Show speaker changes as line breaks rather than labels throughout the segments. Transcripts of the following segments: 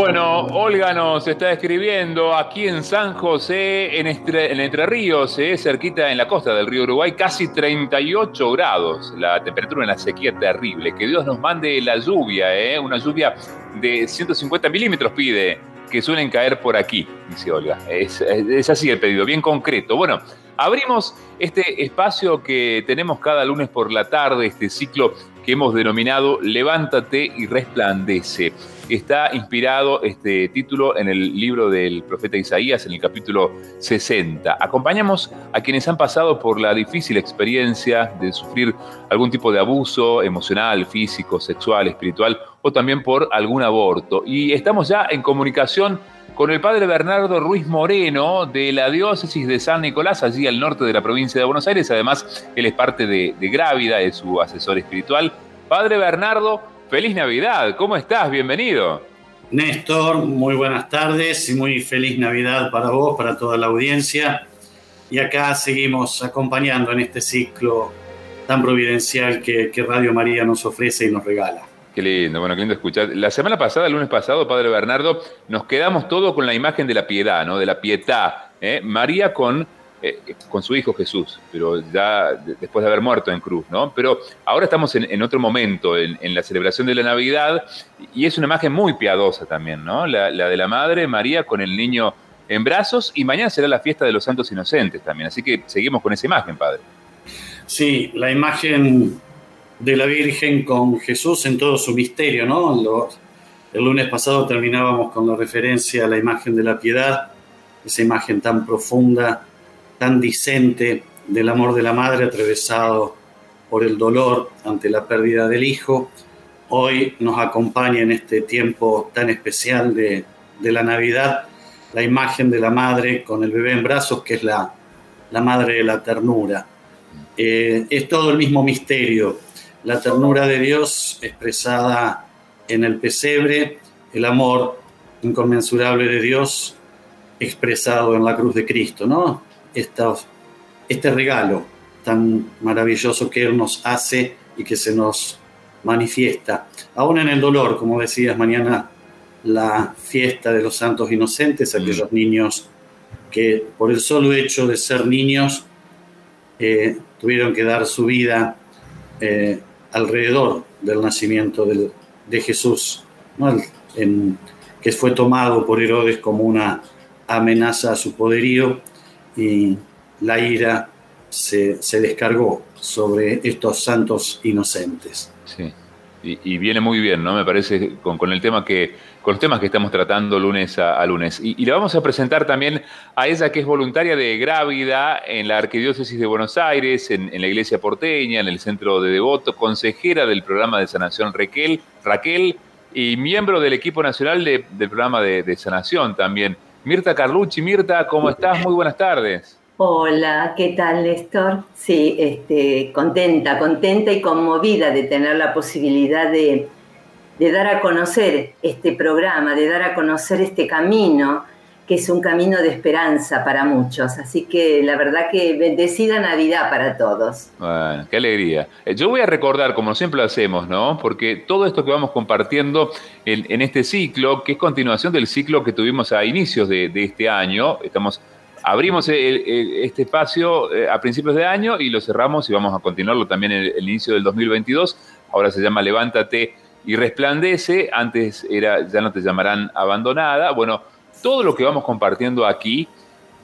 Bueno, Olga nos está escribiendo aquí en San José, en, Entre Ríos, eh, cerquita en la costa del río Uruguay, casi 38 grados, la temperatura en la sequía terrible. Que Dios nos mande la lluvia, eh, una lluvia de 150 milímetros pide, que suelen caer por aquí, dice Olga. Es, es así el pedido, bien concreto. Bueno, abrimos este espacio que tenemos cada lunes por la tarde, este ciclo que hemos denominado Levántate y resplandece. Está inspirado este título en el libro del profeta Isaías, en el capítulo 60. Acompañamos a quienes han pasado por la difícil experiencia de sufrir algún tipo de abuso emocional, físico, sexual, espiritual o también por algún aborto. Y estamos ya en comunicación con el padre Bernardo Ruiz Moreno de la diócesis de San Nicolás, allí al norte de la provincia de Buenos Aires. Además, él es parte de, Grávida, es su asesor espiritual. Padre Bernardo, feliz Navidad, ¿cómo estás? Bienvenido.
Néstor, muy buenas tardes y muy feliz Navidad para vos, para toda la audiencia. Y acá seguimos acompañando en este ciclo tan providencial que Radio María nos ofrece y nos regala.
Qué lindo, bueno, qué lindo escuchar. La semana pasada, el lunes pasado, Padre Bernardo, nos quedamos todos con la imagen de la piedad, ¿no? De la pietad. ¿eh? María con, eh, con su hijo Jesús, pero ya después de haber muerto en cruz, ¿no? Pero ahora estamos en, otro momento, en, la celebración de la Navidad, y es una imagen muy piadosa también, ¿no? La de la Madre María con el niño en brazos, y mañana será la fiesta de los santos inocentes también. Así que seguimos con esa imagen, Padre.
Sí, la imagen de la Virgen con Jesús en todo su misterio, ¿no? el lunes pasado terminábamos con la referencia a la imagen de la piedad, esa imagen tan profunda, tan discente del amor de la madre atravesado por el dolor ante la pérdida del hijo. Hoy nos acompaña en este tiempo tan especial de, la Navidad la imagen de la madre con el bebé en brazos, que es la, la madre de la ternura. Eh, es todo el mismo misterio, la ternura de Dios expresada en el pesebre, el amor inconmensurable de Dios expresado en la cruz de Cristo, ¿no? este regalo tan maravilloso que Él nos hace y que se nos manifiesta. Aún en el dolor, como decías, mañana la fiesta de los santos inocentes, aquellos mm. niños que por el solo hecho de ser niños eh, tuvieron que dar su vida eh, alrededor del nacimiento de Jesús, que fue tomado por Herodes como una amenaza a su poderío y la ira se, descargó sobre estos santos inocentes.
Sí, y, viene muy bien, ¿no? Me parece, con el tema que con los temas que estamos tratando lunes a, lunes. Y, le vamos a presentar también a ella que es voluntaria de Grávida en la Arquidiócesis de Buenos Aires, en, la Iglesia Porteña, en el Centro de Devoto, consejera del programa de sanación Raquel, Raquel y miembro del equipo nacional del programa de, sanación también. Mirta Carlucci, Mirta, ¿cómo estás? Muy buenas tardes.
Hola, ¿qué tal, Néstor? Sí, este, contenta, contenta y conmovida de tener la posibilidad de de dar a conocer este programa, de dar a conocer este camino, que es un camino de esperanza para muchos. Así que la verdad que bendecida Navidad para todos.
Qué alegría. Eh, yo voy a recordar, como siempre lo hacemos, ¿no? Porque todo esto que vamos compartiendo en, este ciclo, que es continuación del ciclo que tuvimos a inicios de, este año, estamos abrimos este espacio eh, a principios de año y lo cerramos y vamos a continuarlo también en el inicio del 2022. Ahora se llama Levántate y resplandece, antes era ya no te llamarán abandonada. Bueno, todo lo que vamos compartiendo aquí,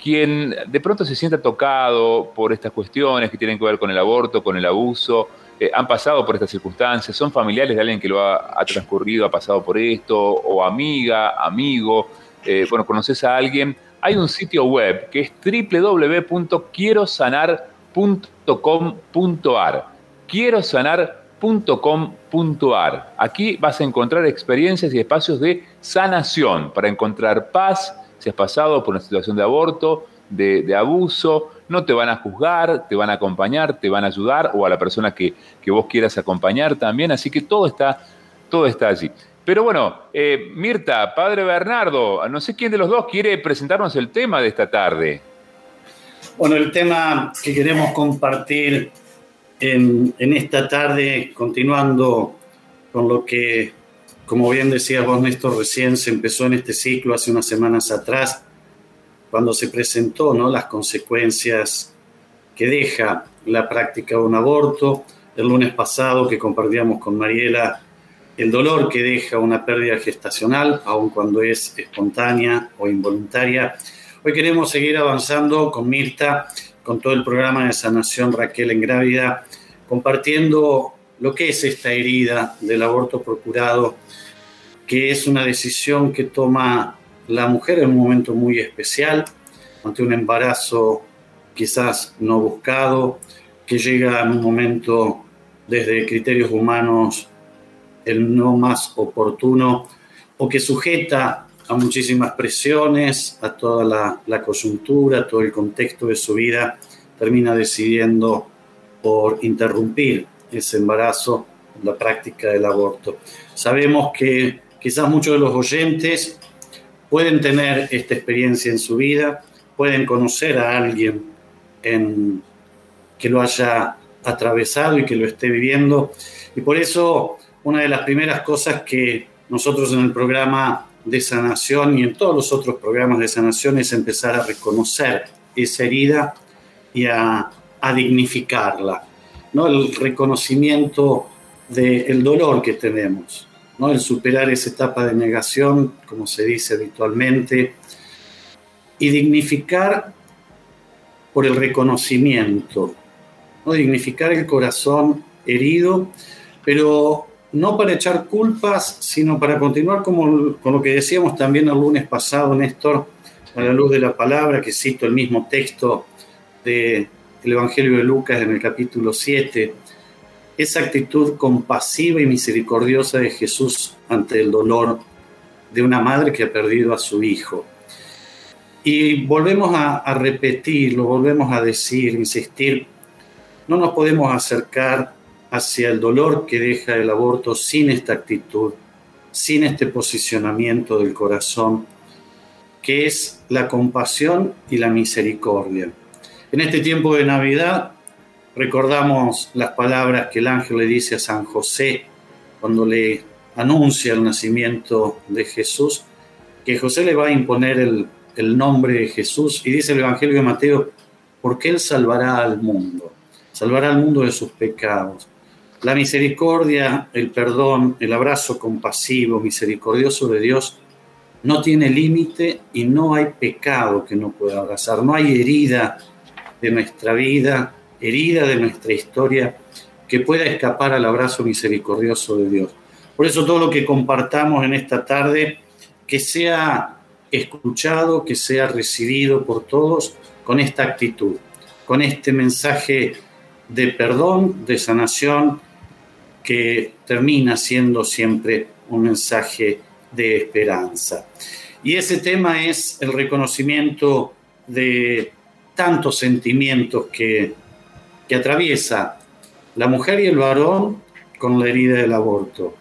quien de pronto se sienta tocado por estas cuestiones que tienen que ver con el aborto, con el abuso, eh, han pasado por estas circunstancias, son familiares de alguien que lo ha, transcurrido, ha pasado por esto, o amiga, amigo, eh, bueno, conoces a alguien, hay un sitio web que es www.quierosanar.com.ar. Quiero sanar .com.ar. Aquí vas a encontrar experiencias y espacios de sanación para encontrar paz si has pasado por una situación de aborto, de, abuso. No te van a juzgar, te van a acompañar, te van a ayudar o a la persona que, vos quieras acompañar también. Así que todo está, todo está allí. Pero bueno, eh, Mirta, Padre Bernardo, no sé quién de los dos quiere presentarnos el tema de esta tarde.
Bueno, el tema que queremos compartir en, esta tarde, continuando con lo que como bien decía vos, Néstor, recién se empezó en este ciclo hace unas semanas atrás, cuando se presentó ¿no? las consecuencias que deja la práctica de un aborto. El lunes pasado que compartíamos con Mariela el dolor que deja una pérdida gestacional, aun cuando es espontánea o involuntaria. Hoy queremos seguir avanzando con Mirta, con todo el programa de sanación Raquel en Grávida, compartiendo lo que es esta herida del aborto procurado, que es una decisión que toma la mujer en un momento muy especial, ante un embarazo quizás no buscado, que llega en un momento desde criterios humanos el no más oportuno o que sujeta a muchísimas presiones, a toda la, la coyuntura, a todo el contexto de su vida, termina decidiendo por interrumpir ese embarazo, la práctica del aborto. Sabemos que quizás muchos de los oyentes pueden tener esta experiencia en su vida, pueden conocer a alguien en, que lo haya atravesado y que lo esté viviendo. Y por eso una de las primeras cosas que nosotros en el programa de sanación y en todos los otros programas de sanación es empezar a reconocer esa herida y a, a dignificarla. ¿no? El reconocimiento del dolor que tenemos, ¿no? el superar esa etapa de negación, como se dice habitualmente, y dignificar por el reconocimiento, ¿no? dignificar el corazón herido, pero no para echar culpas, sino para continuar como, con lo que decíamos también el lunes pasado, Néstor, a la luz de la palabra, que cito el mismo texto del Evangelio de Lucas en el capítulo 7, esa actitud compasiva y misericordiosa de Jesús ante el dolor de una madre que ha perdido a su hijo. Y volvemos a, a repetirlo, volvemos a decir, insistir, no nos podemos acercar hacia el dolor que deja el aborto sin esta actitud, sin este posicionamiento del corazón, que es la compasión y la misericordia. En este tiempo de Navidad recordamos las palabras que el ángel le dice a San José cuando le anuncia el nacimiento de Jesús, que José le va a imponer el el nombre de Jesús y dice el Evangelio de Mateo, porque Él salvará al mundo, salvará al mundo de sus pecados. La misericordia, el perdón, el abrazo compasivo, misericordioso de Dios no tiene límite y no hay pecado que no pueda abrazar, no hay herida de nuestra vida, herida de nuestra historia que pueda escapar al abrazo misericordioso de Dios. Por eso todo lo que compartamos en esta tarde, que sea escuchado, que sea recibido por todos con esta actitud, con este mensaje de perdón, de sanación, que termina siendo siempre un mensaje de esperanza. Y ese tema es el reconocimiento de tantos sentimientos que, que atraviesa la mujer y el varón con la herida del aborto,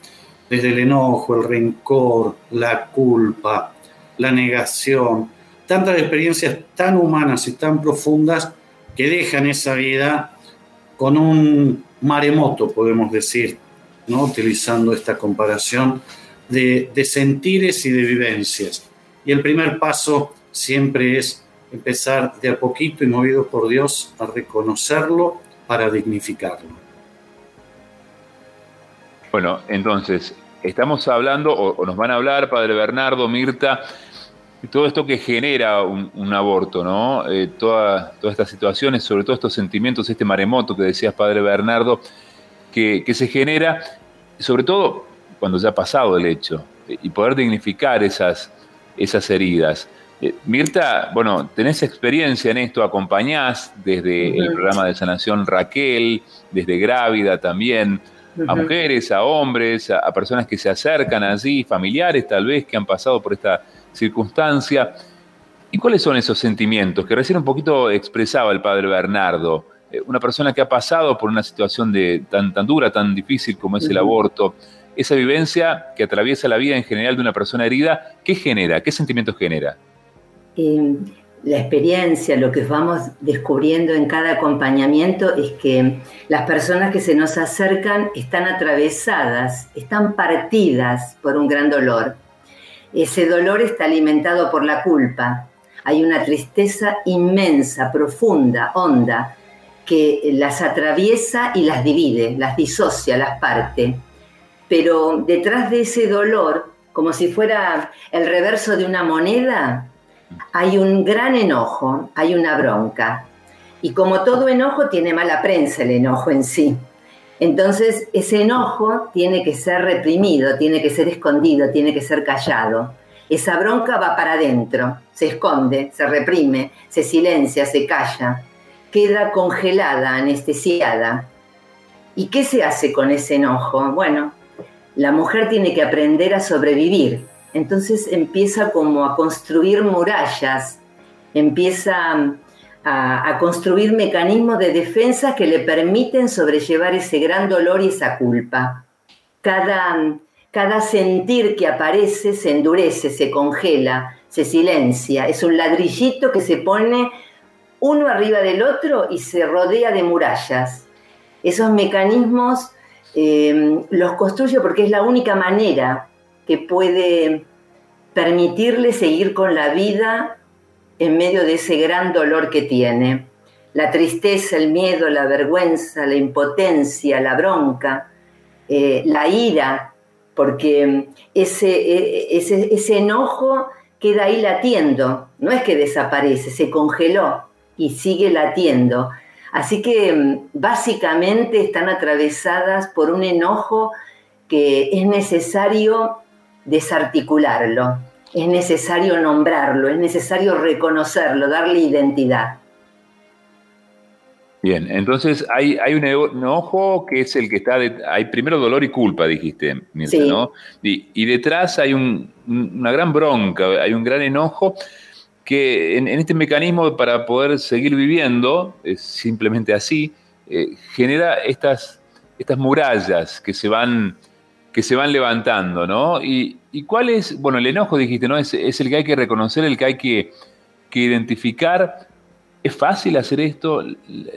desde el enojo, el rencor, la culpa, la negación, tantas experiencias tan humanas y tan profundas que dejan esa vida con un maremoto, podemos decir, ¿no? utilizando esta comparación de, sentires y de vivencias. Y el primer paso siempre es empezar de a poquito y movido por Dios a reconocerlo para dignificarlo.
Bueno, entonces, estamos hablando, o, nos van a hablar, Padre Bernardo, Mirta, todo esto que genera un, aborto, ¿no? Eh, todas estas situaciones, sobre todo estos sentimientos, este maremoto que decías, Padre Bernardo, que, se genera, sobre todo cuando ya ha pasado el hecho, y poder dignificar esas, esas heridas. Eh, Mirta, bueno, tenés experiencia en esto, acompañás desde el programa de sanación Raquel, desde Grávida también a mujeres, a hombres, a, personas que se acercan allí, familiares tal vez que han pasado por esta circunstancia. ¿Y cuáles son esos sentimientos que recién un poquito expresaba el padre Bernardo? Eh, una persona que ha pasado por una situación de, tan, tan dura, tan difícil como es el aborto, esa vivencia que atraviesa la vida en general de una persona herida, ¿qué genera? ¿Qué sentimientos genera?
Eh, la experiencia, lo que vamos descubriendo en cada acompañamiento es que las personas que se nos acercan están atravesadas, están partidas por un gran dolor. Ese dolor está alimentado por la culpa. Hay una tristeza inmensa, profunda, honda, que las atraviesa y las divide, las disocia, las parte. Pero detrás de ese dolor, como si fuera el reverso de una moneda, hay un gran enojo, hay una bronca. Y como todo enojo tiene mala prensa el enojo en sí. Entonces ese enojo tiene que ser reprimido, tiene que ser escondido, tiene que ser callado. Esa bronca va para adentro, se esconde, se reprime, se silencia, se calla, queda congelada, anestesiada. ¿Y qué se hace con ese enojo? Bueno, la mujer tiene que aprender a sobrevivir, entonces empieza como a construir murallas, empieza a, construir mecanismos de defensa que le permiten sobrellevar ese gran dolor y esa culpa. Cada, cada sentir que aparece se endurece, se congela, se silencia. Es un ladrillito que se pone uno arriba del otro y se rodea de murallas. Esos mecanismos eh, los construye porque es la única manera que puede permitirle seguir con la vida en medio de ese gran dolor que tiene. La tristeza, el miedo, la vergüenza, la impotencia, la bronca, eh, la ira, porque ese, e, ese, ese enojo queda ahí latiendo, no es que desaparece, se congeló y sigue latiendo. Así que mm, básicamente están atravesadas por un enojo que es necesario desarticularlo, es necesario nombrarlo, es necesario reconocerlo, darle identidad.
Bien, entonces hay, hay un enojo que es el que está, hay primero dolor y culpa, dijiste, ¿no? Y, detrás hay una gran bronca, hay un gran enojo que en, este mecanismo para poder seguir viviendo, es simplemente así, eh, genera estas, estas murallas que se van que se van levantando, ¿no? Y, cuál es, bueno, el enojo dijiste, ¿no? Es, el que hay que reconocer, el que hay que, identificar. ¿Es fácil hacer esto?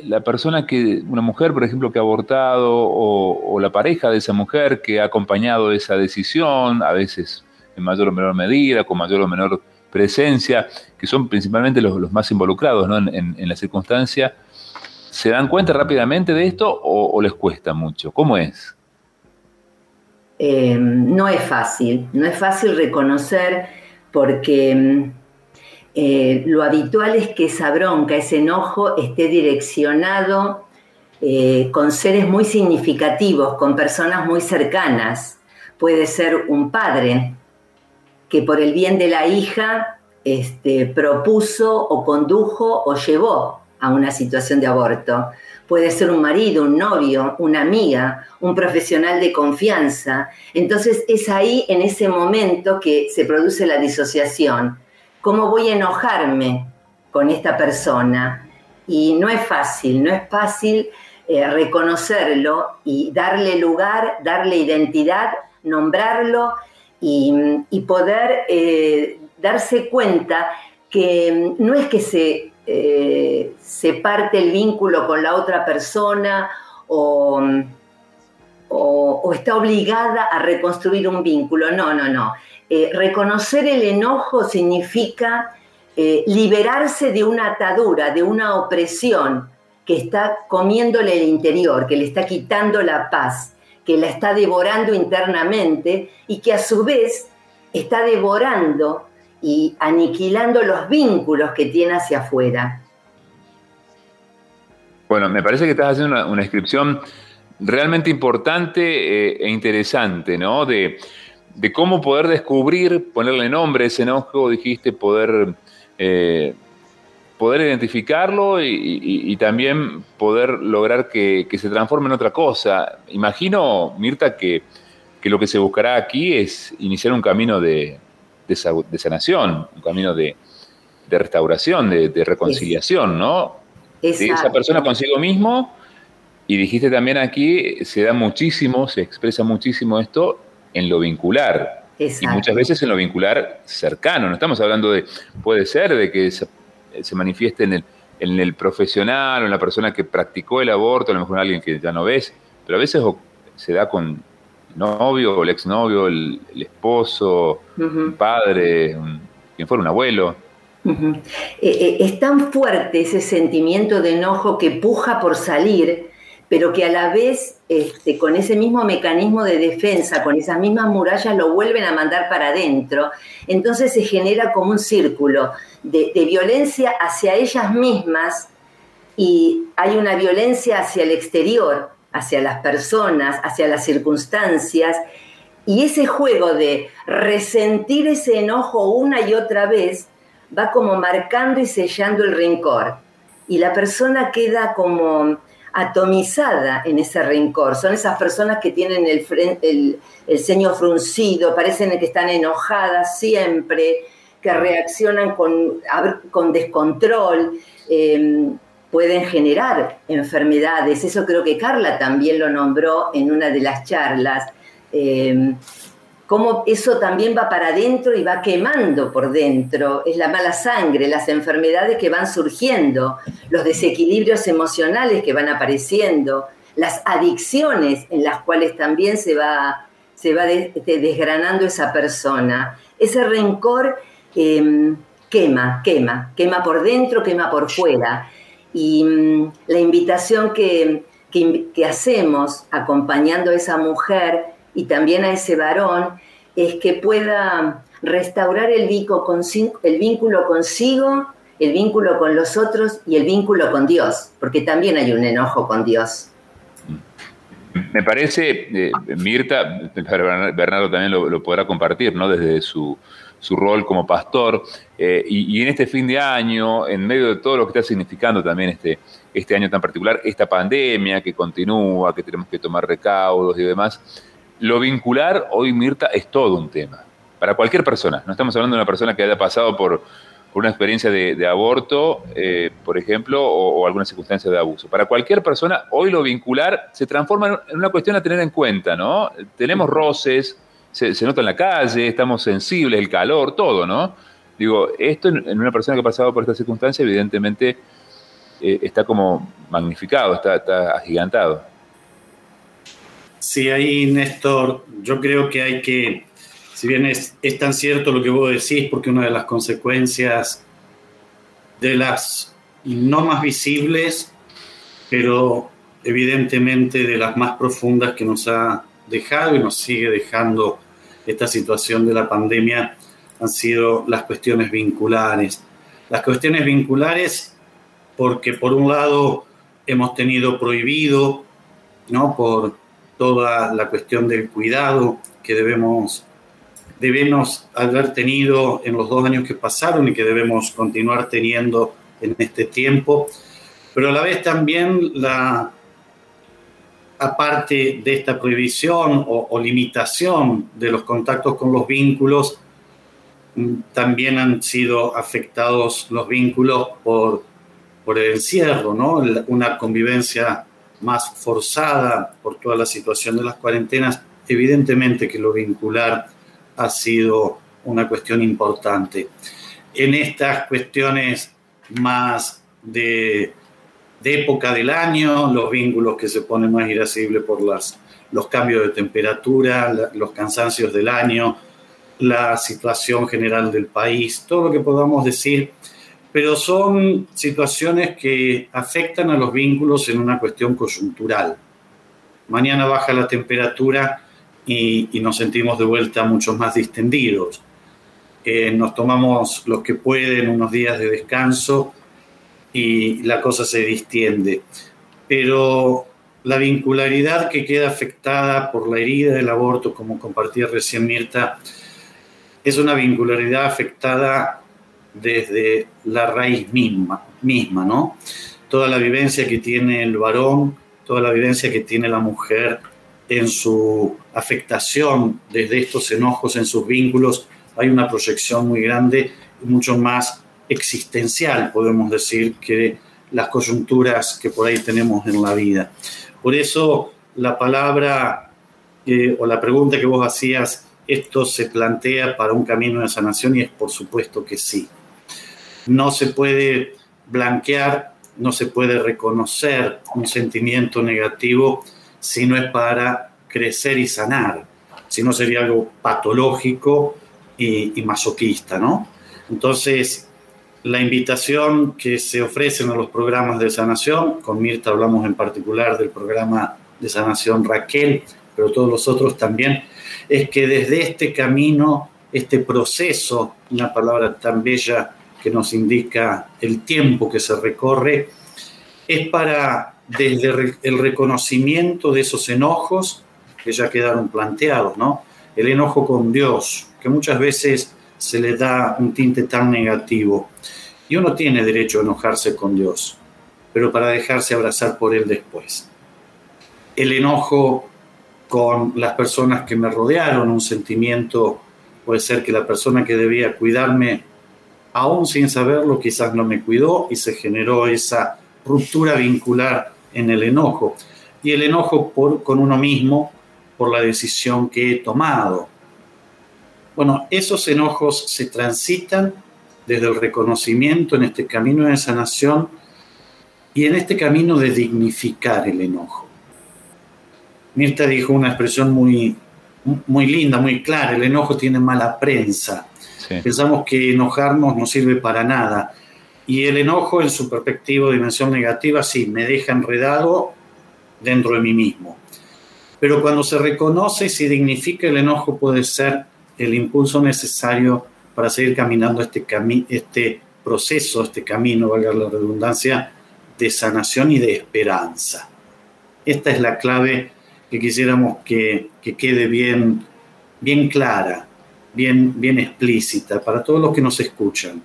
La persona que, una mujer, por ejemplo, que ha abortado, o, la pareja de esa mujer que ha acompañado esa decisión, a veces en mayor o menor medida, con mayor o menor presencia, que son principalmente los, más involucrados ¿no? en, la circunstancia, ¿se dan cuenta rápidamente de esto o, o les cuesta mucho? ¿Cómo es?
Eh, no es fácil, no es fácil reconocer porque mm, eh, lo habitual es que esa bronca, ese enojo esté direccionado eh, con seres muy significativos, con personas muy cercanas. Puede ser un padre que por el bien de la hija este, propuso o condujo o llevó a una situación de aborto. Puede ser un marido, un novio, una amiga, un profesional de confianza. Entonces es ahí, en ese momento, que se produce la disociación. ¿Cómo voy a enojarme con esta persona? Y no es fácil, no es fácil eh, reconocerlo y darle lugar, darle identidad, nombrarlo y, poder eh, darse cuenta que no es que se eh, se parte el vínculo con la otra persona o, está obligada a reconstruir un vínculo. No, no, no. Eh, reconocer el enojo significa eh, liberarse de una atadura, de una opresión que está comiéndole el interior, que le está quitando la paz, que la está devorando internamente y que a su vez está devorando y aniquilando los vínculos que tiene hacia afuera.
Bueno, me parece que estás haciendo una, descripción realmente importante eh, e interesante, ¿no? De, cómo poder descubrir, ponerle nombre a ese enojo, dijiste, poder, eh, poder identificarlo y, también poder lograr que, se transforme en otra cosa. Imagino, Mirta, que lo que se buscará aquí es iniciar un camino de, de, sanación, un camino de, restauración, de, reconciliación, ¿no? De esa persona consigo mismo. Y dijiste también aquí, se da muchísimo, se expresa muchísimo esto en lo vincular. Y muchas veces en lo vincular cercano. No estamos hablando de, puede ser de que esa se manifieste en el, en el profesional o en la persona que practicó el aborto, a lo mejor en alguien que ya no ves, pero a veces se da con novio el exnovio, el, el esposo, un padre, quien fuera un abuelo.
Eh, eh, es tan fuerte ese sentimiento de enojo que puja por salir, pero que a la vez, este, con ese mismo mecanismo de defensa, con esas mismas murallas, lo vuelven a mandar para adentro. Entonces se genera como un círculo de, de violencia hacia ellas mismas y hay una violencia hacia el exterior, hacia las personas, hacia las circunstancias. Y ese juego de resentir ese enojo una y otra vez va como marcando y sellando el rencor. Y la persona queda como atomizada en ese rencor. Son esas personas que tienen el, el, ceño fruncido, parecen que están enojadas siempre, que reaccionan con, con descontrol, em, pueden generar enfermedades. Eso creo que Carla también lo nombró en una de las charlas. Em, cómo eso también va para adentro y va quemando por dentro. Es la mala sangre, las enfermedades que van surgiendo, los desequilibrios emocionales que van apareciendo, las adicciones en las cuales también se va, se va desgranando esa persona. Ese rencor em, quema, quema, quema por dentro, quema por fuera. Y mm, la invitación que, hacemos acompañando a esa mujer, y también a ese varón es que pueda restaurar el, el vínculo consigo, el vínculo con los otros y el vínculo con Dios, porque también hay un enojo con Dios.
Me parece, eh, Mirta, Bernardo también lo, podrá compartir, ¿no? Desde su, rol como pastor, eh, y, en este fin de año, en medio de todo lo que está significando también este, este año tan particular, esta pandemia que continúa, que tenemos que tomar recaudos y demás, lo vincular hoy, Mirta, es todo un tema. Para cualquier persona. No estamos hablando de una persona que haya pasado por, una experiencia de, aborto, eh, por ejemplo, o, alguna circunstancia de abuso. Para cualquier persona, hoy lo vincular se transforma en una cuestión a tener en cuenta, ¿no? Tenemos roces, se, nota en la calle, estamos sensibles, el calor, todo, ¿no? Digo, esto en, una persona que ha pasado por esta circunstancia, evidentemente eh, está como magnificado, está, está agigantado.
Sí, ahí Néstor, yo creo que hay que, si bien es, tan cierto lo que vos decís, porque una de las consecuencias de las no más visibles, pero evidentemente de las más profundas que nos ha dejado y nos sigue dejando esta situación de la pandemia, han sido las cuestiones vinculares. Las cuestiones vinculares porque por un lado hemos tenido prohibido, ¿no? Por toda la cuestión del cuidado que debemos, debemos haber tenido en los dos años que pasaron y que debemos continuar teniendo en este tiempo, pero a la vez también la, aparte de esta prohibición o, limitación de los contactos con los vínculos, mm, también han sido afectados los vínculos por, por el encierro, ¿no? Una convivencia más forzada por toda la situación de las cuarentenas, evidentemente que lo vincular ha sido una cuestión importante. En estas cuestiones más de, época del año, los vínculos que se ponen más irascibles por las, los cambios de temperatura, los cansancios del año, la situación general del país, todo lo que podamos decir pero son situaciones que afectan a los vínculos en una cuestión coyuntural. Mañana baja la temperatura y, nos sentimos de vuelta mucho más distendidos. Eh, nos tomamos los que pueden unos días de descanso y la cosa se distiende. Pero la vincularidad que queda afectada por la herida del aborto, como compartía recién Mirta, es una vincularidad afectada desde la raíz misma, misma, ¿no? Toda la vivencia que tiene el varón, toda la vivencia que tiene la mujer en su afectación desde estos enojos, en sus vínculos, hay una proyección muy grande mucho más existencial, podemos decir, que las coyunturas que por ahí tenemos en la vida. Por eso la palabra eh, o la pregunta que vos hacías, ¿esto se plantea para un camino de sanación? Y es por supuesto que sí. no se puede blanquear, no se puede reconocer un sentimiento negativo si no es para crecer y sanar, si no sería algo patológico y, y masoquista, ¿no? Entonces, la invitación que se ofrecen a los programas de sanación, con Mirta hablamos en particular del programa de sanación Raquel, pero todos los otros también, es que desde este camino, este proceso, una palabra tan bella que nos indica el tiempo que se recorre, es para desde el reconocimiento de esos enojos que ya quedaron planteados, ¿no? El enojo con Dios, que muchas veces se le da un tinte tan negativo. Y uno tiene derecho a enojarse con Dios, pero para dejarse abrazar por Él después. El enojo con las personas que me rodearon, un sentimiento, puede ser que la persona que debía cuidarme, aún sin saberlo, quizás no me cuidó y se generó esa ruptura vincular en el enojo. Y el enojo con uno mismo por la decisión que he tomado, bueno, esos enojos se transitan desde el reconocimiento en este camino de sanación y en este camino de dignificar el enojo. Mirta dijo una expresión muy, muy linda, muy clara, el enojo tiene mala prensa. Pensamos que enojarnos no sirve para nada. Y el enojo en su perspectiva, dimensión negativa, sí, me deja enredado dentro de mí mismo. Pero cuando se reconoce y se dignifica el enojo puede ser el impulso necesario para seguir caminando este, este proceso, este camino, valga la redundancia, de sanación y de esperanza. Esta es la clave que quisiéramos que, quede bien, bien clara, bien, bien explícita para todos los que nos escuchan.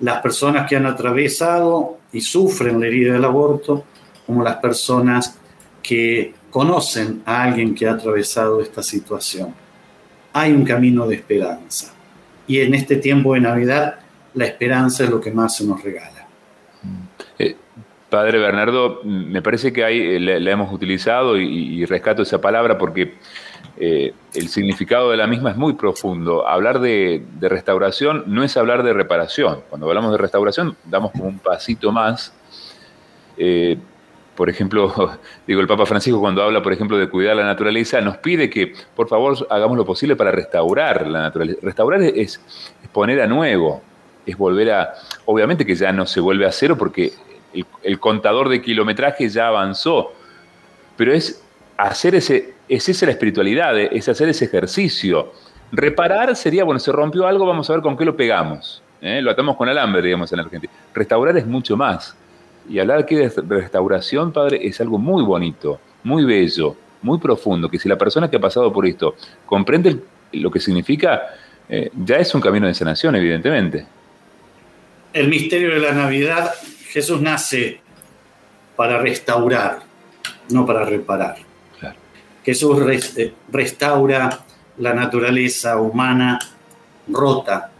Las personas que han atravesado y sufren la herida del aborto, como las personas que conocen a alguien que ha atravesado esta situación hay un camino de esperanza. Y en este tiempo de Navidad, la esperanza es lo que más se nos regala.
Eh, padre Bernardo, me parece que ahí eh, la, hemos utilizado y, rescato esa palabra porque eh, el significado de la misma es muy profundo. Hablar de, restauración no es hablar de reparación. Cuando hablamos de restauración, damos como un pasito más por ejemplo, digo, el Papa Francisco cuando habla, por ejemplo, de cuidar la naturaleza, nos pide que, por favor, hagamos lo posible para restaurar la naturaleza. Restaurar es, poner a nuevo, es volver a, obviamente que ya no se vuelve a cero porque el, contador de kilometraje ya avanzó, pero es hacer ese, es esa la espiritualidad, es hacer ese ejercicio. Reparar sería, bueno, se rompió algo, vamos a ver con qué lo pegamos. ¿eh? Lo atamos con alambre, digamos, en Argentina. Restaurar es mucho más. Y hablar aquí de restauración, Padre, es algo muy bonito, muy bello, muy profundo, que si la persona que ha pasado por esto comprende lo que significa, eh, ya es un camino de sanación, evidentemente.
El misterio de la Navidad, Jesús nace para restaurar, no para reparar. Jesús eh, restaura la naturaleza humana rota.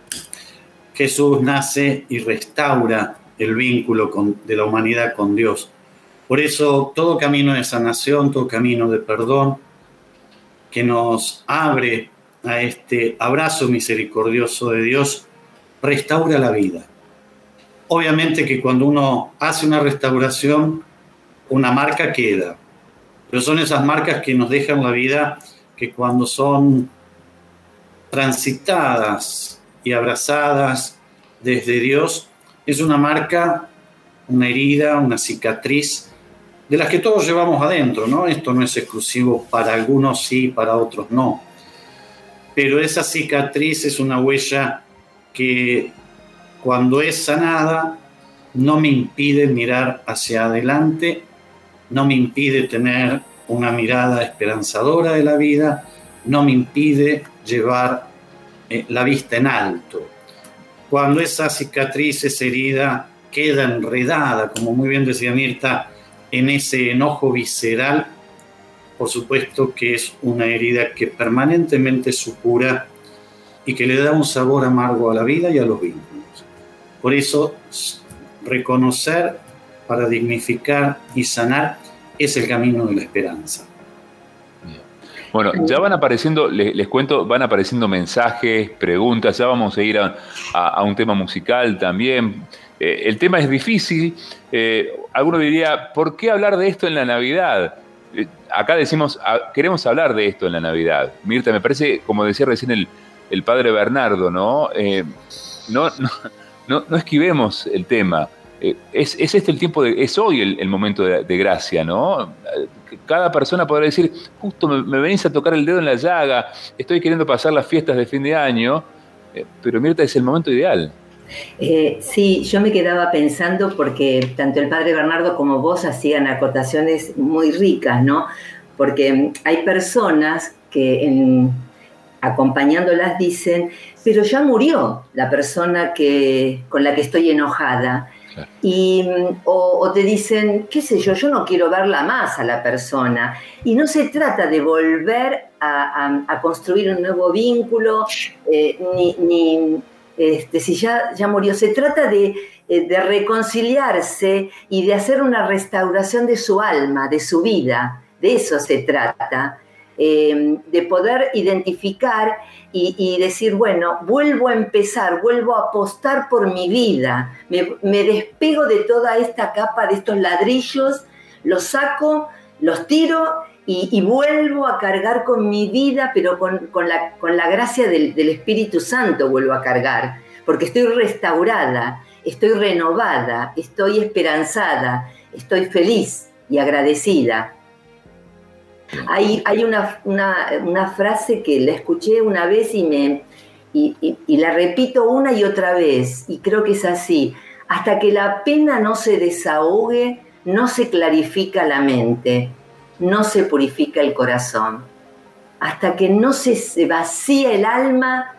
Jesús nace y restaura el vínculo de la humanidad con Dios. Por eso todo camino de sanación, todo camino de perdón que nos abre a este abrazo misericordioso de Dios, restaura la vida. Obviamente que cuando uno hace una restauración, una marca queda, pero son esas marcas que nos dejan la vida que cuando son transitadas y abrazadas desde Dios, es una marca, una herida, una cicatriz, de las que todos llevamos adentro, ¿no? Esto no es exclusivo para algunos sí, para otros no. Pero esa cicatriz es una huella que cuando es sanada no me impide mirar hacia adelante, no me impide tener una mirada esperanzadora de la vida, no me impide llevar eh, la vista en alto cuando esa cicatriz, esa herida queda enredada, como muy bien decía Mirta, en ese enojo visceral, por supuesto que es una herida que permanentemente supura y que le da un sabor amargo a la vida y a los vínculos. Por eso, reconocer para dignificar y sanar es el camino de la esperanza.
Bueno, ya van apareciendo, les, cuento, van apareciendo mensajes, preguntas, ya vamos a ir a, un tema musical también. Eh, el tema es difícil. Eh, alguno diría, ¿por qué hablar de esto en la Navidad? Eh, acá decimos, ah, queremos hablar de esto en la Navidad. Mirta, me parece, como decía recién el, el padre Bernardo, ¿no? no, no, no, esquivemos el tema. Es, este el tiempo de, es hoy el, momento de, gracia, ¿no? cada persona podrá decir, justo me, venís a tocar el dedo en la llaga, estoy queriendo pasar las fiestas de fin de año, eh, pero Mirta es el momento ideal.
Eh, sí, yo me quedaba pensando porque tanto el padre Bernardo como vos hacían acotaciones muy ricas, ¿no? Porque hay personas que acompañándolas dicen, pero ya murió la persona que, con la que estoy enojada. Y, o, te dicen, qué sé yo, yo no quiero verla más a la persona. Y no se trata de volver a, construir un nuevo vínculo, eh, ni, este, si ya, ya murió, se trata de, eh, de reconciliarse y de hacer una restauración de su alma, de su vida. De eso se trata. Eh, de poder identificar y, decir, bueno, vuelvo a empezar, vuelvo a apostar por mi vida, me, despego de toda esta capa de estos ladrillos, los saco, los tiro y, vuelvo a cargar con mi vida, pero con, la, con la, gracia del Espíritu Santo vuelvo a cargar, porque estoy restaurada, estoy renovada, estoy esperanzada, estoy feliz y agradecida. Hay, una, frase que la escuché una vez y, me, y, la repito una y otra vez, y creo que es así. Hasta que la pena no se desahogue, no se clarifica la mente, no se purifica el corazón. Hasta que no se, vacía el alma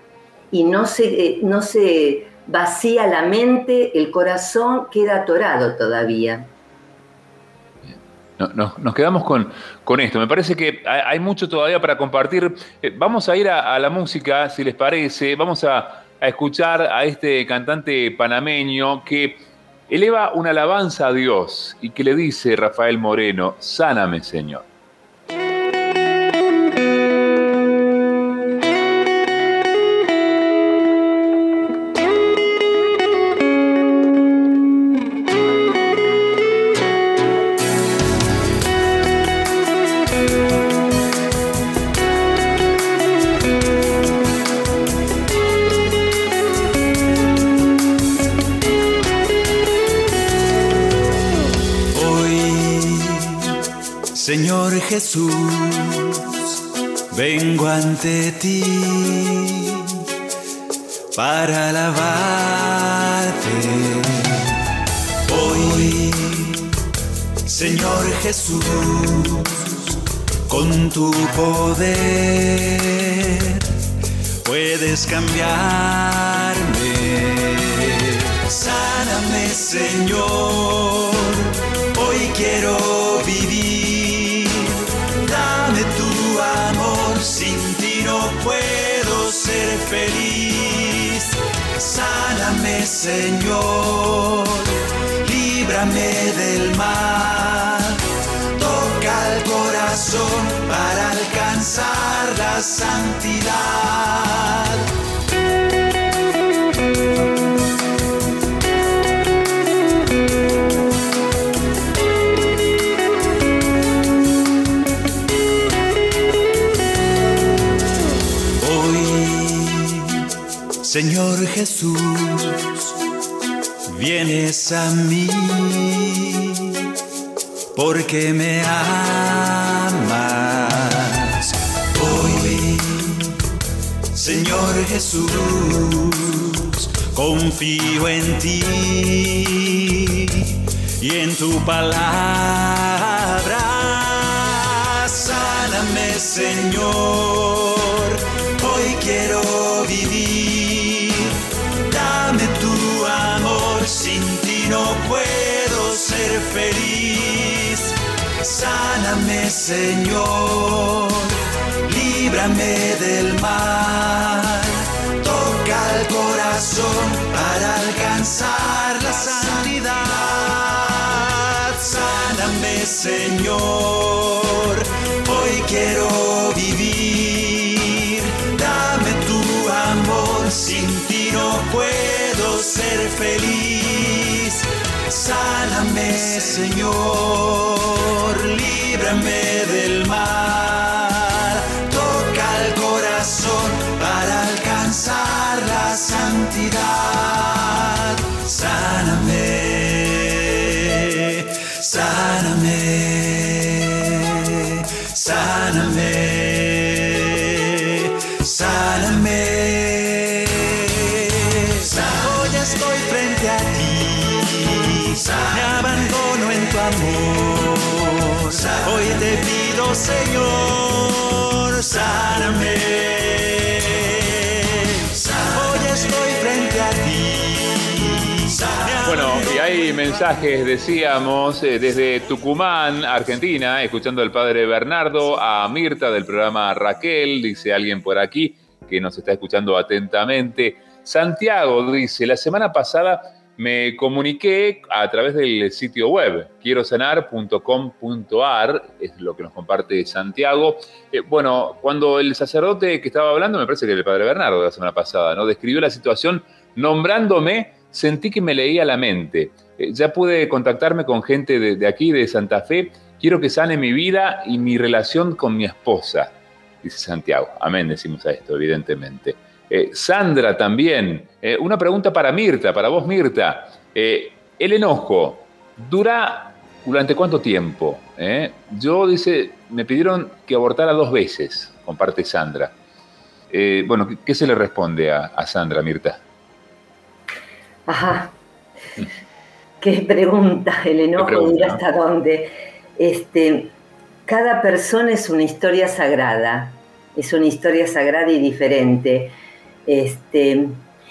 y no se, eh, no se vacía la mente, el corazón queda atorado todavía
nos quedamos con, con, esto. Me parece que hay mucho todavía para compartir. Eh, vamos a ir a, la música, si les parece. Vamos a, a, escuchar a este cantante panameño que eleva una alabanza a Dios y que le dice, Rafael Moreno, sáname Señor.
Jesús, vengo ante ti para alabarte. Hoy, Señor Jesús, con tu poder puedes cambiarme. Sáname, Señor, hoy quiero vivir feliz. Sáname, Señor, líbrame del mal. Toca el corazón para alcanzar la santidad. Señor Jesús, vienes a mí porque me amas. Hoy, Señor Jesús, confío en ti y en tu palabra. Sáname, Señor, feliz. Sáname, Señor, líbrame del mal. Toca el corazón para alcanzar la santidad. Sáname, Señor, hoy quiero vivir. Dame tu amor, sin ti no puedo ser feliz. Sáname, Señor, líbrame del mal. Señor, sáname. Hoy estoy frente a ti.
Bueno, y hay mensajes, decíamos, eh, desde Tucumán, Argentina, escuchando al padre Bernardo, a Mirta del programa Raquel, dice alguien por aquí que nos está escuchando atentamente. Santiago dice, la semana pasada me comuniqué a través del sitio web, quierosanar.com.ar, es lo que nos comparte Santiago. Eh, bueno, cuando el sacerdote que estaba hablando, me parece que era el padre Bernardo de la semana pasada, ¿no? Describió la situación nombrándome, sentí que me leía la mente. Eh, ya pude contactarme con gente de, de aquí, de Santa Fe. Quiero que sane mi vida y mi relación con mi esposa, dice Santiago. Amén, decimos a esto, evidentemente. Eh, Sandra también. Eh, una pregunta para Mirta, para vos, Mirta. Eh, el enojo, ¿dura durante cuánto tiempo? Yo, dice, me pidieron que abortara dos veces, comparte Sandra. Bueno, ¿qué- ¿qué se le responde a, a Sandra, Mirta?
Ajá. Qué pregunta, el enojo
pregunta,
dura
¿no?
hasta dónde. Este, cada persona es una historia sagrada, es una historia sagrada y diferente. Este,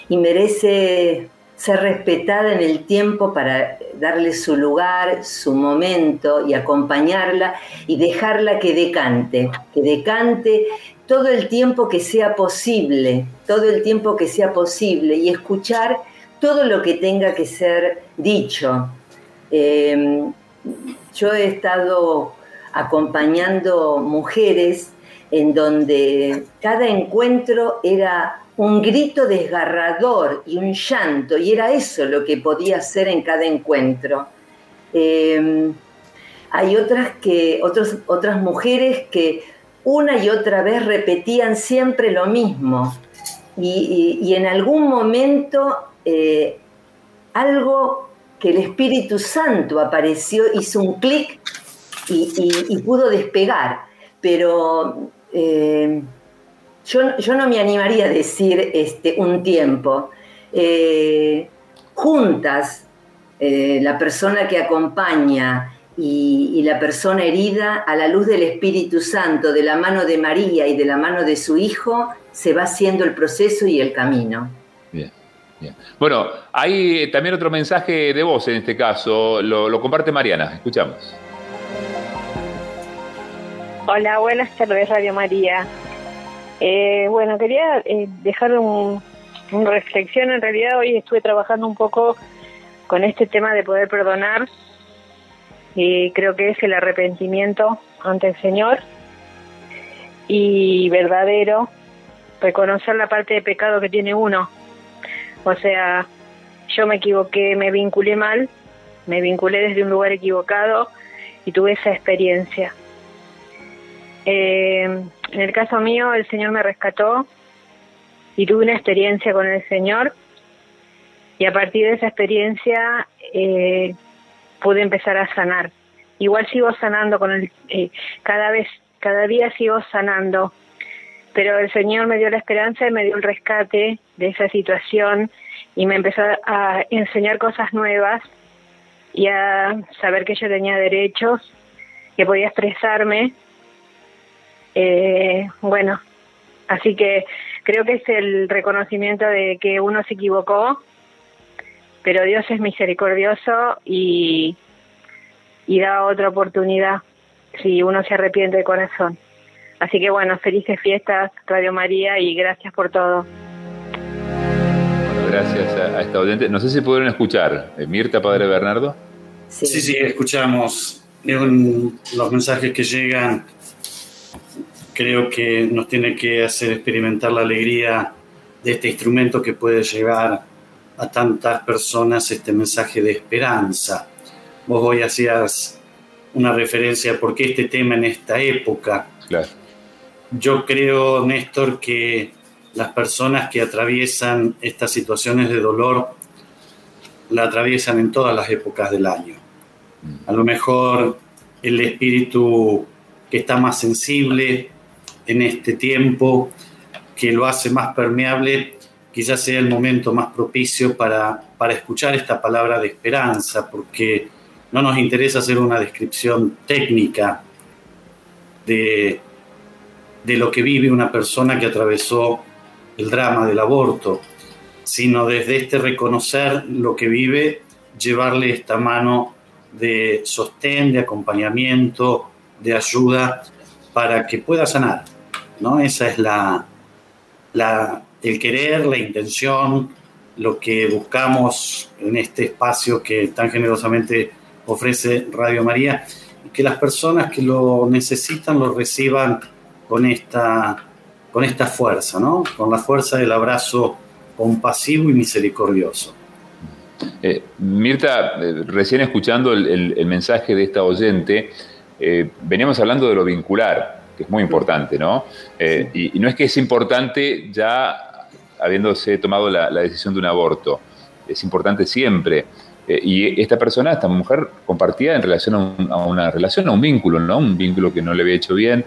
y merece ser respetada en el tiempo para darle su lugar, su momento y acompañarla y dejarla que decante, que decante todo el tiempo que sea posible, todo el tiempo que sea posible y escuchar todo lo que tenga que ser dicho. Eh, yo he estado acompañando mujeres en donde cada encuentro era un grito desgarrador y un llanto, y era eso lo que podía hacer en cada encuentro. Eh, hay otras, que, otras mujeres que una y otra vez repetían siempre lo mismo, y, en algún momento eh, algo que el Espíritu Santo apareció, hizo un clic y- y pudo despegar. Pero eh, yo, no me animaría a decir este, un tiempo. Eh, juntas, eh, la persona que acompaña y, la persona herida, a la luz del Espíritu Santo, de la mano de María y de la mano de su Hijo, se va haciendo el proceso y el camino.
Bien, bien. Bueno, hay también otro mensaje de voz en este caso, lo comparte Mariana, escuchamos.
Hola, buenas tardes, Radio María. Eh, bueno, quería eh, dejar un, una reflexión. En realidad, hoy estuve trabajando un poco con este tema de poder perdonar y creo que es el arrepentimiento ante el Señor y verdadero, reconocer la parte de pecado que tiene uno. O sea, yo me equivoqué, me vinculé mal, me vinculé desde un lugar equivocado y tuve esa experiencia. Eh, en el caso mío, el Señor me rescató y tuve una experiencia con el Señor. Y a partir de esa experiencia eh, pude empezar a sanar. Igual sigo sanando con el, eh, cada vez, cada día sigo sanando, pero el Señor me dio la esperanza y me dio el rescate de esa situación y me empezó a enseñar cosas nuevas y a saber que yo tenía derechos, que podía expresarme eh, bueno, así que creo que es el reconocimiento de que uno se equivocó, pero Dios es misericordioso y, y da otra oportunidad si uno se arrepiente de corazón. Así que bueno, felices fiestas Radio María y gracias por todo.
Bueno, gracias a, a esta oyente. No sé si pudieron escuchar. Eh, Mirta, Padre Bernardo.
Sí, sí, escuchamos un- los mensajes que llegan. Creo que nos tiene que hacer experimentar la alegría de este instrumento que puede llevar a tantas personas este mensaje de esperanza. Vos hoy hacías una referencia a por qué este tema en esta época.
Claro.
Yo creo, Néstor, que las personas que atraviesan estas situaciones de dolor la atraviesan en todas las épocas del año. A lo mejor el espíritu que está más sensible en este tiempo, que lo hace más permeable, quizás sea el momento más propicio para, para escuchar esta palabra de esperanza, porque no nos interesa hacer una descripción técnica de, de lo que vive una persona que atravesó el drama del aborto, sino desde este reconocer lo que vive, llevarle esta mano de sostén, de acompañamiento, de ayuda para que pueda sanar. ¿no? Esa es la, el querer, la intención, lo que buscamos en este espacio que tan generosamente ofrece Radio María, y que las personas que lo necesitan lo reciban con esta, con esta fuerza, ¿no? con la fuerza del abrazo compasivo y misericordioso.
Eh, Mirta, eh, recién escuchando el, mensaje de esta oyente, eh, veníamos hablando de lo vincular, que es muy importante, ¿no? Y, no es que es importante ya habiéndose tomado la, decisión de un aborto, es importante siempre. y esta persona, esta mujer, compartía en relación a, una relación, a un vínculo, ¿no? Un vínculo que no le había hecho bien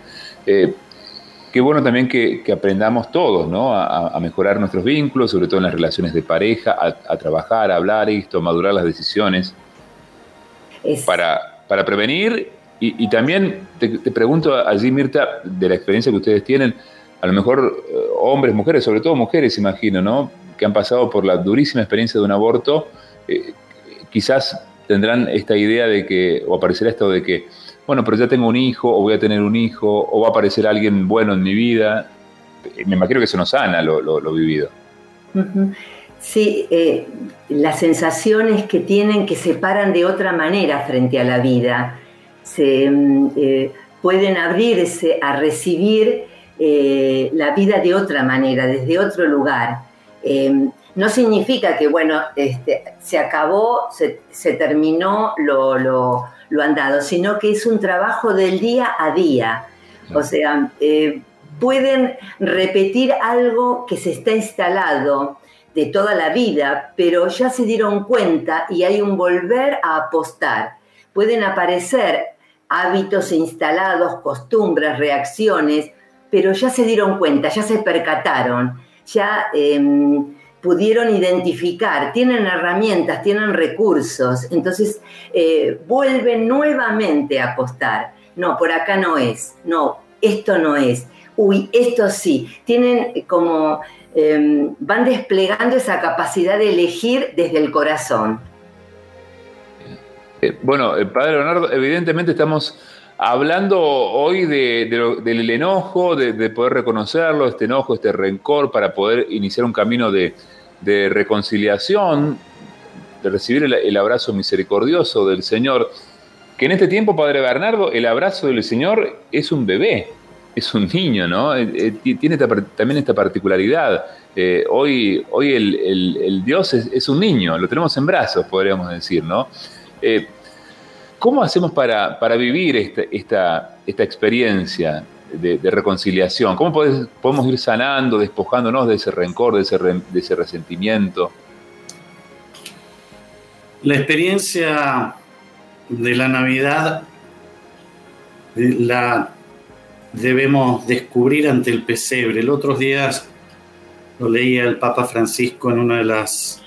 qué bueno también que, aprendamos todos, ¿no? A, mejorar nuestros vínculos, sobre todo en las relaciones de pareja, a, trabajar, a hablar esto, a madurar las decisiones. Para, para prevenir y, también te, pregunto allí, Mirta, de la experiencia que ustedes tienen, a lo mejor eh, hombres, mujeres, sobre todo mujeres, imagino, ¿no? Que han pasado por la durísima experiencia de un aborto, eh, quizás tendrán esta idea de que, o aparecerá esto de que, bueno, pero ya tengo un hijo, o voy a tener un hijo, o va a aparecer alguien bueno en mi vida. Me imagino que eso no sana lo, lo, vivido.
Sí, eh, las sensaciones que tienen que se paran de otra manera frente a la vida. Se mm, eh, pueden abrirse a recibir eh, la vida de otra manera, desde otro lugar. no significa que, bueno, este, se acabó, se, se terminó lo, lo lo han dado, sino que es un trabajo del día a día. O sea, eh, pueden repetir algo que se está instalado de toda la vida, pero ya se dieron cuenta y hay un volver a apostar. Pueden aparecer hábitos instalados, costumbres, reacciones, pero ya se dieron cuenta, ya se percataron, ya em, pudieron identificar, tienen herramientas, tienen recursos, entonces eh, vuelven nuevamente a apostar. No, por acá no es, no, esto no es, uy, esto sí. Tienen como, em, van desplegando esa capacidad de elegir desde el corazón.
Eh, bueno, eh, Padre Leonardo, evidentemente estamos hablando hoy del enojo, de, poder reconocerlo, este enojo, este rencor, para poder iniciar un camino de, reconciliación, de recibir el, abrazo misericordioso del Señor, que en este tiempo, Padre Bernardo, el abrazo del Señor es un bebé, es un niño, ¿no? Eh, tiene también esta particularidad. Hoy hoy el, Dios es, un niño, lo tenemos en brazos, podríamos decir, ¿no? ¿Cómo hacemos para, para vivir este, esta, esta experiencia de, reconciliación? ¿Cómo podemos ir sanando, despojándonos de ese rencor, de ese, de ese resentimiento?
La experiencia de la Navidad la debemos descubrir ante el pesebre. El otro día lo leía el Papa Francisco en una de las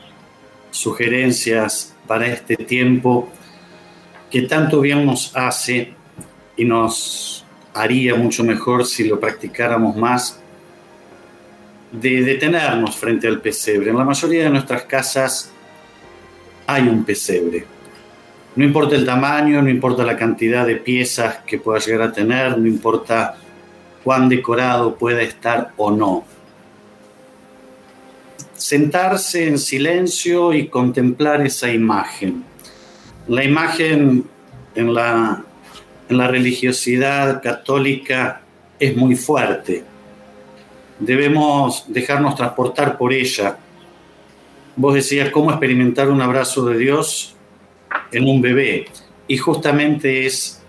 sugerencias para este tiempo que tanto bien nos hace y nos haría mucho mejor si lo practicáramos más, de detenernos frente al pesebre. En la mayoría de nuestras casas hay un pesebre. No importa el tamaño, no importa la cantidad de piezas que pueda llegar a tener, no importa cuán decorado pueda estar o no. Sentarse en silencio y contemplar esa imagen. La imagen en la en la religiosidad católica es muy fuerte. Debemos dejarnos transportar por ella vos decías cómo experimentar un abrazo de Dios en un bebé. Y justamente es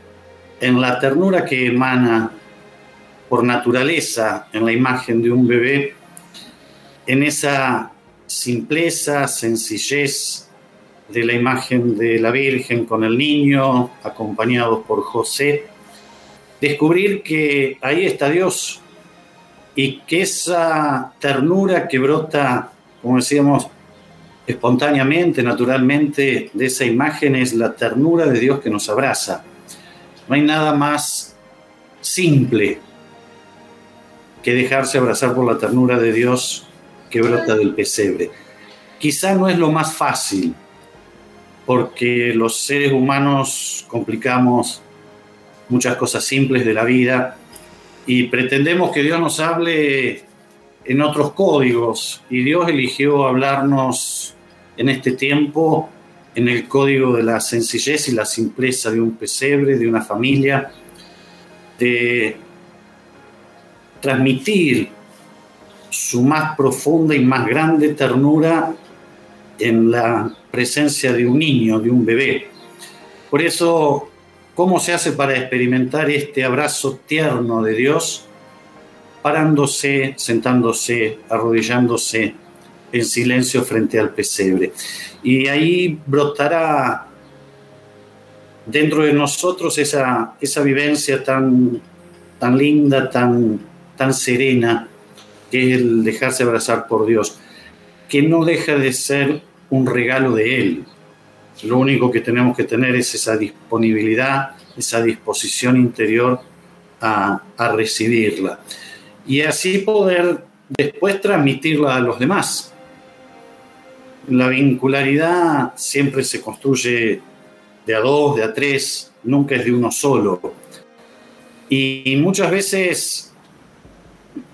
en la ternura que emana por naturaleza en la imagen de un bebé, en esa simpleza, sencillez de la imagen de la Virgen con el niño, acompañados por José, descubrir que ahí está Dios y que esa ternura que brota, como decíamos, espontáneamente, naturalmente, de esa imagen es la ternura de Dios que nos abraza. No hay nada más simple que dejarse abrazar por la ternura de Dios que brota del pesebre. Quizá no es lo más fácil, porque los seres humanos complicamos muchas cosas simples de la vida y pretendemos que Dios nos hable en otros códigos y Dios eligió hablarnos en este tiempo en el código de la sencillez y la simpleza de un pesebre, de una familia, de transmitir su más profunda y más grande ternura en la presencia de un niño, de un bebé. Por eso, ¿cómo se hace para experimentar este abrazo tierno de Dios? Parándose, sentándose, arrodillándose en silencio frente al pesebre. Y ahí brotará dentro de nosotros esa, esa vivencia tan, tan linda, tan, tan serena, que el dejarse abrazar por Dios, que no deja de ser un regalo de Él. Lo único que tenemos que tener es esa disponibilidad, esa disposición interior a, a recibirla. Y así poder después transmitirla a los demás. La vincularidad siempre se construye de a dos, de a tres, nunca es de uno solo. Y muchas veces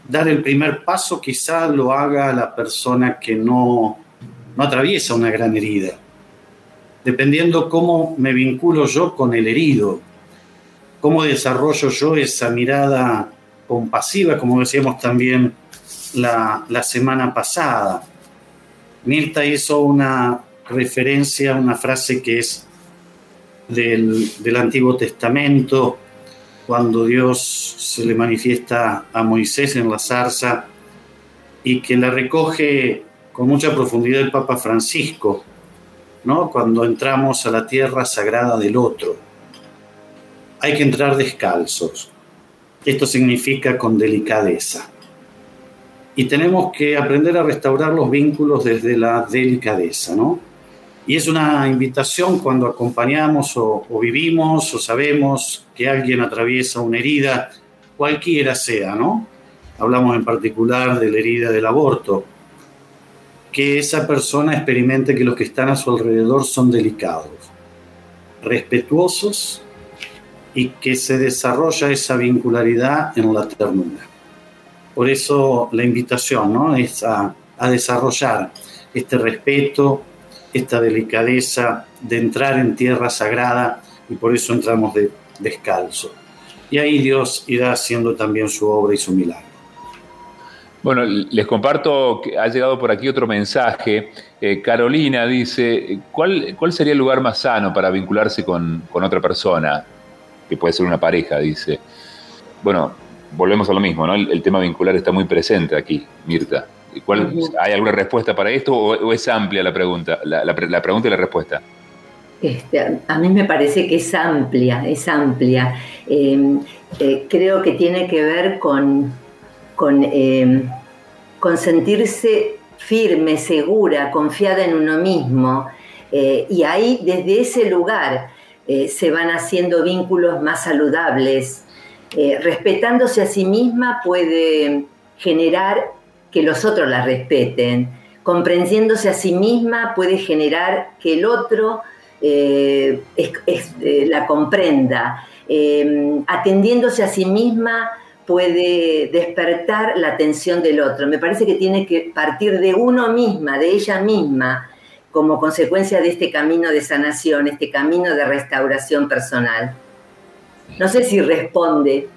dar el primer paso quizá lo haga la persona que no, no atraviesa una gran herida, dependiendo cómo me vinculo yo con el herido, cómo desarrollo yo esa mirada compasiva, como decíamos también la, la semana pasada. Mirta hizo una referencia a una frase que es del, Antiguo Testamento, cuando Dios se le manifiesta a Moisés en la zarza y que la recoge con mucha profundidad el Papa Francisco, ¿no? cuando entramos a la tierra sagrada del otro. Hay que entrar descalzos. Esto significa con delicadeza y tenemos que aprender a restaurar los vínculos desde la delicadeza, ¿no? Y es una invitación cuando acompañamos o, vivimos o sabemos que alguien atraviesa una herida, cualquiera sea, ¿no? Hablamos en particular de la herida del aborto, que esa persona experimente que los que están a su alrededor son delicados, respetuosos y que se desarrolla esa vincularidad en la ternura. Por eso la invitación ¿no? es a, desarrollar este respeto, esta delicadeza de entrar en tierra sagrada y por eso entramos de, descalzo. Y ahí Dios irá haciendo también su obra y su milagro.
Bueno, les comparto que ha llegado por aquí otro mensaje. Eh, Carolina dice, ¿cuál, ¿cuál sería el lugar más sano para vincularse con, con otra persona? Que puede ser una pareja, dice. Bueno, volvemos a lo mismo, ¿no? El, tema vincular está muy presente aquí, Mirta. ¿Cuál, ¿Hay alguna respuesta para esto o, es amplia la pregunta, la, pregunta y la respuesta?
Este, a mí me parece que es amplia, es amplia. Em, eh, creo que tiene que ver con, con, em, con sentirse firme, segura, confiada en uno mismo. Eh, y ahí, desde ese lugar, eh, se van haciendo vínculos más saludables, respetándose a sí misma puede generar que los otros la respeten. Comprendiéndose a sí misma puede generar que el otro eh, eh, la comprenda. atendiéndose a sí misma puede despertar la atención del otro. Me parece que tiene que partir de uno misma, de ella misma, como consecuencia de este camino de sanación, este camino de restauración personal. No sé si responde.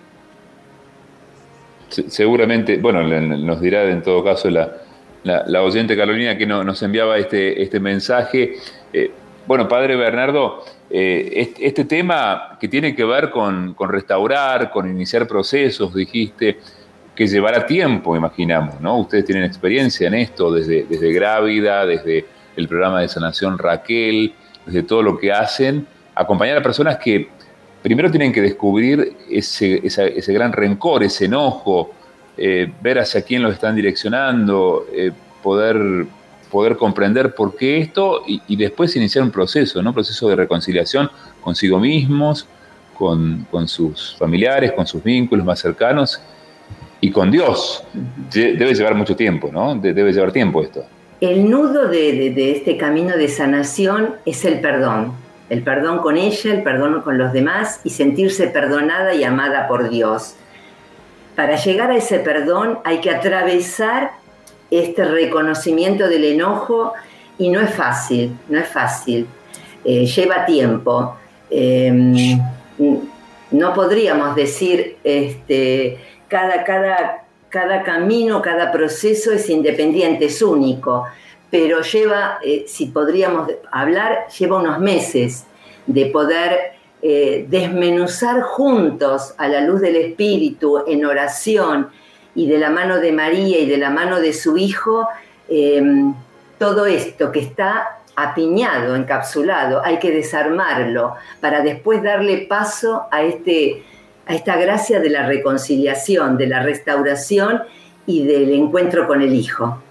Seguramente, bueno, nos dirá en todo caso la, la, oyente Carolina que nos enviaba este, este mensaje. Eh, bueno, Padre Bernardo, eh, este, tema que tiene que ver con, restaurar, con iniciar procesos, dijiste, que llevará tiempo, imaginamos, ¿no? Ustedes tienen experiencia en esto desde, desde Grávida, desde el programa de sanación Raquel, desde todo lo que hacen, acompañar a personas que primero tienen que descubrir ese, ese gran rencor, ese enojo, eh, ver hacia quién los están direccionando, eh, poder, poder comprender por qué esto y, después iniciar un proceso, ¿no? un proceso de reconciliación consigo mismos, con, sus familiares, con sus vínculos más cercanos y con Dios. Debe llevar mucho tiempo, ¿no? debe llevar tiempo esto.
El nudo de, de, este camino de sanación es el perdón. El perdón con ella, el perdón con los demás y sentirse perdonada y amada por Dios. Para llegar a ese perdón hay que atravesar este reconocimiento del enojo y no es fácil, no es fácil, eh, lleva tiempo. Em, no podríamos decir este, cada, cada, cada camino, cada proceso es independiente, es único, pero lleva, eh, si podríamos hablar, lleva unos meses de poder eh, desmenuzar juntos a la luz del Espíritu en oración y de la mano de María y de la mano de su Hijo, eh, todo esto que está apiñado, encapsulado, hay que desarmarlo para después darle paso a, este, a esta gracia de la reconciliación, de la restauración y del encuentro con el Hijo.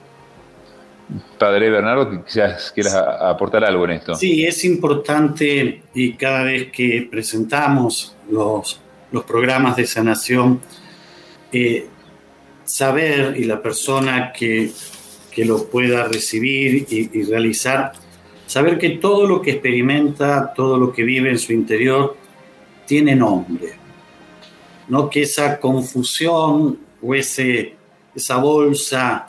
Padre Bernardo, quizás quieras aportar algo en esto.
Sí, es importante y cada vez que presentamos los, los programas de sanación, eh, saber y la persona que, que lo pueda recibir y, realizar, saber que todo lo que experimenta, todo lo que vive en su interior, tiene nombre. No que esa confusión o ese, esa bolsa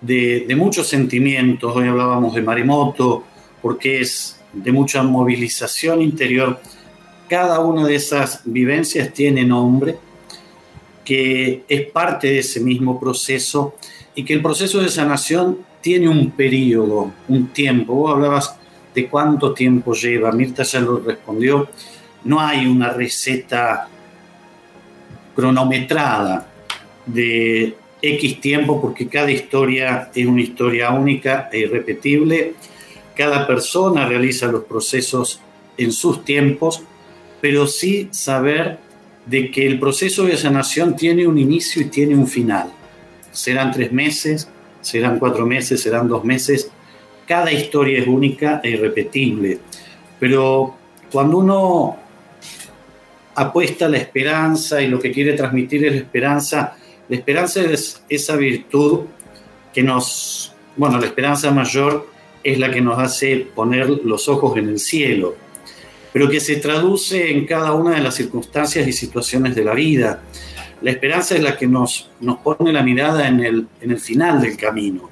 de, muchos sentimientos, hoy hablábamos de Marimoto, porque es de mucha movilización interior. Cada una de esas vivencias tiene nombre, que es parte de ese mismo proceso y que el proceso de sanación tiene un periodo, un tiempo. Vos hablabas de cuánto tiempo lleva, Mirta ya lo respondió, no hay una receta cronometrada de X tiempo porque cada historia es una historia única e irrepetible. Cada persona realiza los procesos en sus tiempos, pero sí saber de que el proceso de sanación tiene un inicio y tiene un final. Serán tres meses, serán cuatro meses, serán dos meses. Cada historia es única e irrepetible. Pero cuando uno apuesta la esperanza y lo que quiere transmitir es la esperanza, la esperanza es esa virtud que nos, bueno, la esperanza mayor es la que nos hace poner los ojos en el cielo, pero que se traduce en cada una de las circunstancias y situaciones de la vida. La esperanza es la que nos, nos pone la mirada en el, en el final del camino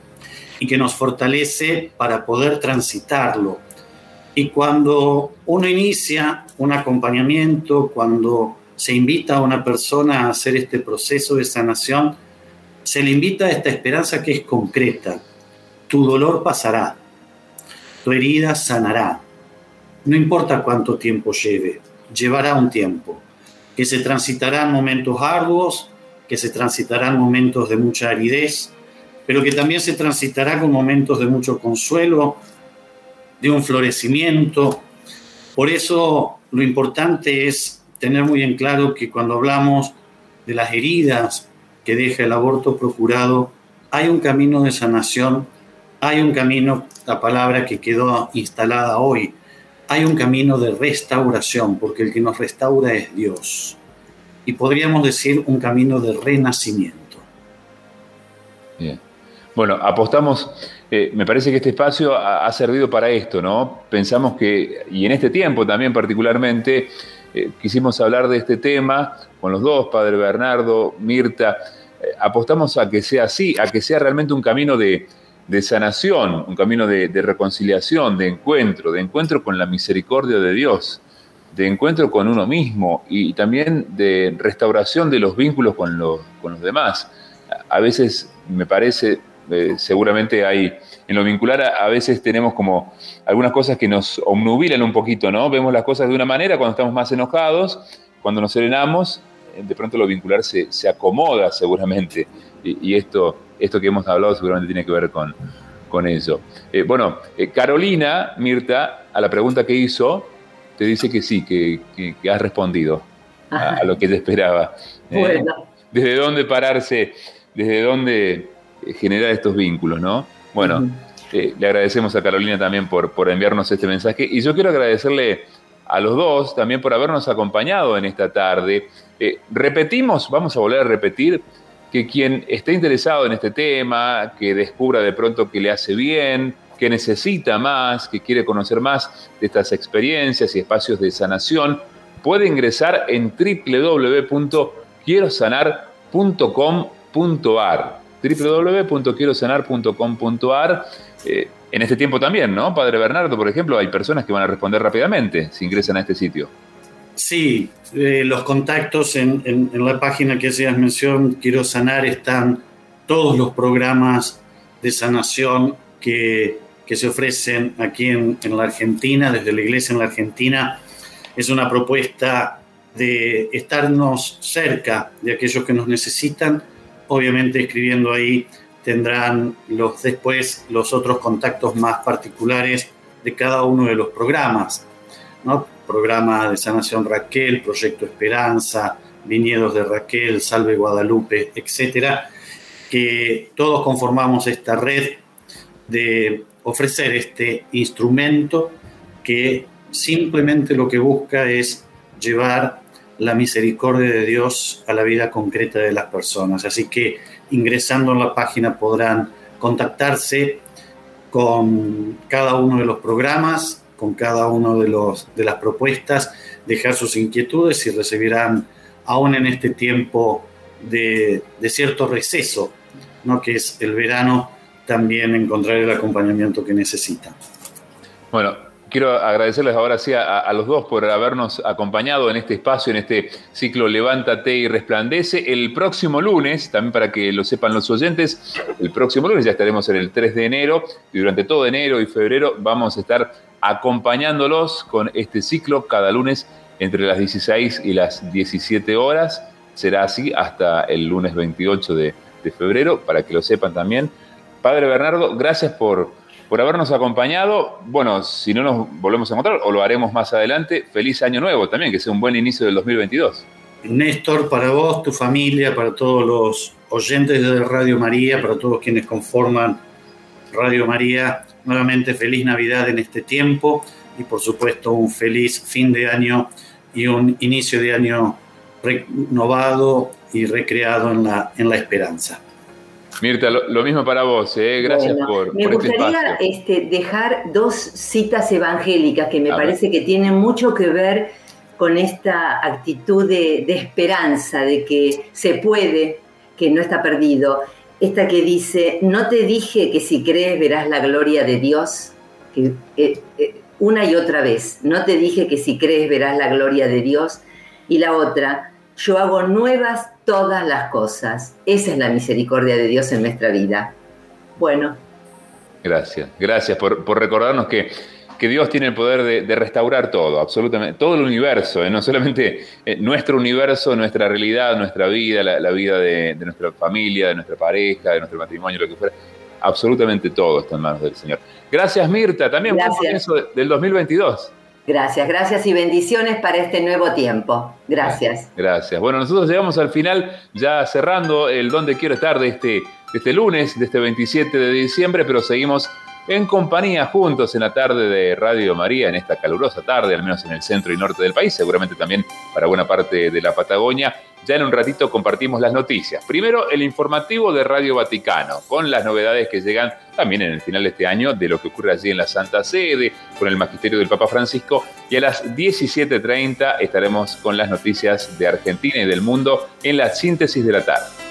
y que nos fortalece para poder transitarlo. Y cuando uno inicia un acompañamiento, cuando se invita a una persona a hacer este proceso de sanación, se le invita a esta esperanza que es concreta. Tu dolor pasará, tu herida sanará. No importa cuánto tiempo lleve, llevará un tiempo, que se transitarán momentos arduos, que se transitarán momentos de mucha aridez, pero que también se transitará con momentos de mucho consuelo, de un florecimiento. Por eso lo importante es tener muy en claro que cuando hablamos de las heridas que deja el aborto procurado, hay un camino de sanación, hay un camino, la palabra que quedó instalada hoy, hay un camino de restauración, porque el que nos restaura es Dios. Y podríamos decir un camino de renacimiento.
Bien. Bueno, apostamos, eh, me parece que este espacio ha, ha, servido para esto, ¿no? Pensamos que, y en este tiempo también particularmente, eh, quisimos hablar de este tema con los dos, Padre Bernardo, Mirta. Eh, apostamos a que sea así, a que sea realmente un camino de, sanación, un camino de, reconciliación, de encuentro, de encuentro con la misericordia de Dios, de encuentro con uno mismo y también de restauración de los vínculos con los, con los demás. A veces me parece, eh, seguramente hay, en lo vincular a, veces tenemos como algunas cosas que nos obnubilan un poquito, ¿no? Vemos las cosas de una manera cuando estamos más enojados, cuando nos serenamos, eh, de pronto lo vincular se, acomoda seguramente. Y, esto, esto que hemos hablado seguramente tiene que ver con, con eso. bueno, Carolina, Mirta, a la pregunta que hizo, te dice que sí, que, que, has respondido a, lo que te esperaba. Bueno. ¿Desde dónde pararse? ¿Desde dónde generar estos vínculos, no? Bueno, eh, le agradecemos a Carolina también por, por enviarnos este mensaje y yo quiero agradecerle a los dos también por habernos acompañado en esta tarde. Eh, repetimos, vamos a volver a repetir, que quien esté interesado en este tema, que descubra de pronto que le hace bien, que necesita más, que quiere conocer más de estas experiencias y espacios de sanación, puede ingresar en www.quierosanar.com.ar www.quierosanar.com.ar eh, en este tiempo también, ¿no? Padre Bernardo, por ejemplo, hay personas que van a responder rápidamente si ingresan a este sitio.
Sí, eh, los contactos en, la página que hacías mención, Quiero Sanar, están todos los programas de sanación que, se ofrecen aquí en, en, la Argentina, desde la iglesia en la Argentina. Es una propuesta de estarnos cerca de aquellos que nos necesitan obviamente escribiendo ahí tendrán los, después los otros contactos más particulares de cada uno de los programas. ¿no? Programa de Sanación Raquel, Proyecto Esperanza, Viñedos de Raquel, Salve Guadalupe, etcétera, que todos conformamos esta red de ofrecer este instrumento que simplemente lo que busca es llevar la misericordia de Dios a la vida concreta de las personas. Así que ingresando en la página podrán contactarse con cada uno de los programas, con cada uno de, los, de las propuestas, dejar sus inquietudes y recibirán, aún en este tiempo de, de cierto receso, ¿no? que es el verano, también encontrar el acompañamiento que necesitan.
Bueno, quiero agradecerles ahora sí a, los dos por habernos acompañado en este espacio, en este ciclo Levántate y Resplandece. El próximo lunes, también para que lo sepan los oyentes, el próximo lunes ya estaremos en el 3 de enero y durante todo enero y febrero vamos a estar acompañándolos con este ciclo cada lunes entre las 16 y las 17 horas. Será así hasta el lunes 28 de febrero, para que lo sepan también. Padre Bernardo, gracias por por habernos acompañado. Bueno, si no nos volvemos a encontrar o lo haremos más adelante, feliz año nuevo también, que sea un buen inicio del 2022.
Néstor, para vos, tu familia, para todos los oyentes de Radio María, para todos quienes conforman Radio María, nuevamente feliz Navidad en este tiempo y por supuesto un feliz fin de año y un inicio de año renovado y recreado en la, en la esperanza.
Mirta, lo, mismo para vos, ¿eh? gracias por,
Me
este
gustaría este, dejar dos citas evangélicas que me parece que tienen mucho que ver con esta actitud de, esperanza, de que se puede, que no está perdido. Esta que dice, no te dije que si crees verás la gloria de Dios, que, eh, eh, una y otra vez, no te dije que si crees verás la gloria de Dios. Y la otra, yo hago nuevas todas las cosas. Esa es la misericordia de Dios en nuestra vida. Bueno.
Gracias, gracias por, recordarnos que, que, Dios tiene el poder de, restaurar todo, absolutamente, todo el universo, ¿eh? no solamente eh, nuestro universo, nuestra realidad, nuestra vida, la, vida de, nuestra familia, de nuestra pareja, de nuestro matrimonio, lo que fuera. Absolutamente todo está en manos del Señor. Gracias, Mirta. También buen comienzo del 2022.
Gracias, gracias y bendiciones para este nuevo tiempo. Gracias.
Gracias. Bueno, nosotros llegamos al final, ya cerrando el Donde Quiero Estar de este, este lunes, de este 27 de diciembre, pero seguimos en compañía juntos en la tarde de Radio María, en esta calurosa tarde, al menos en el centro y norte del país, seguramente también para buena parte de la Patagonia. Ya en un ratito compartimos las noticias. Primero, el informativo de Radio Vaticano, con las novedades que llegan también en el final de este año de lo que ocurre allí en la Santa Sede, con el magisterio del Papa Francisco. Y a las 17.30 estaremos con las noticias de Argentina y del mundo en la síntesis de la tarde.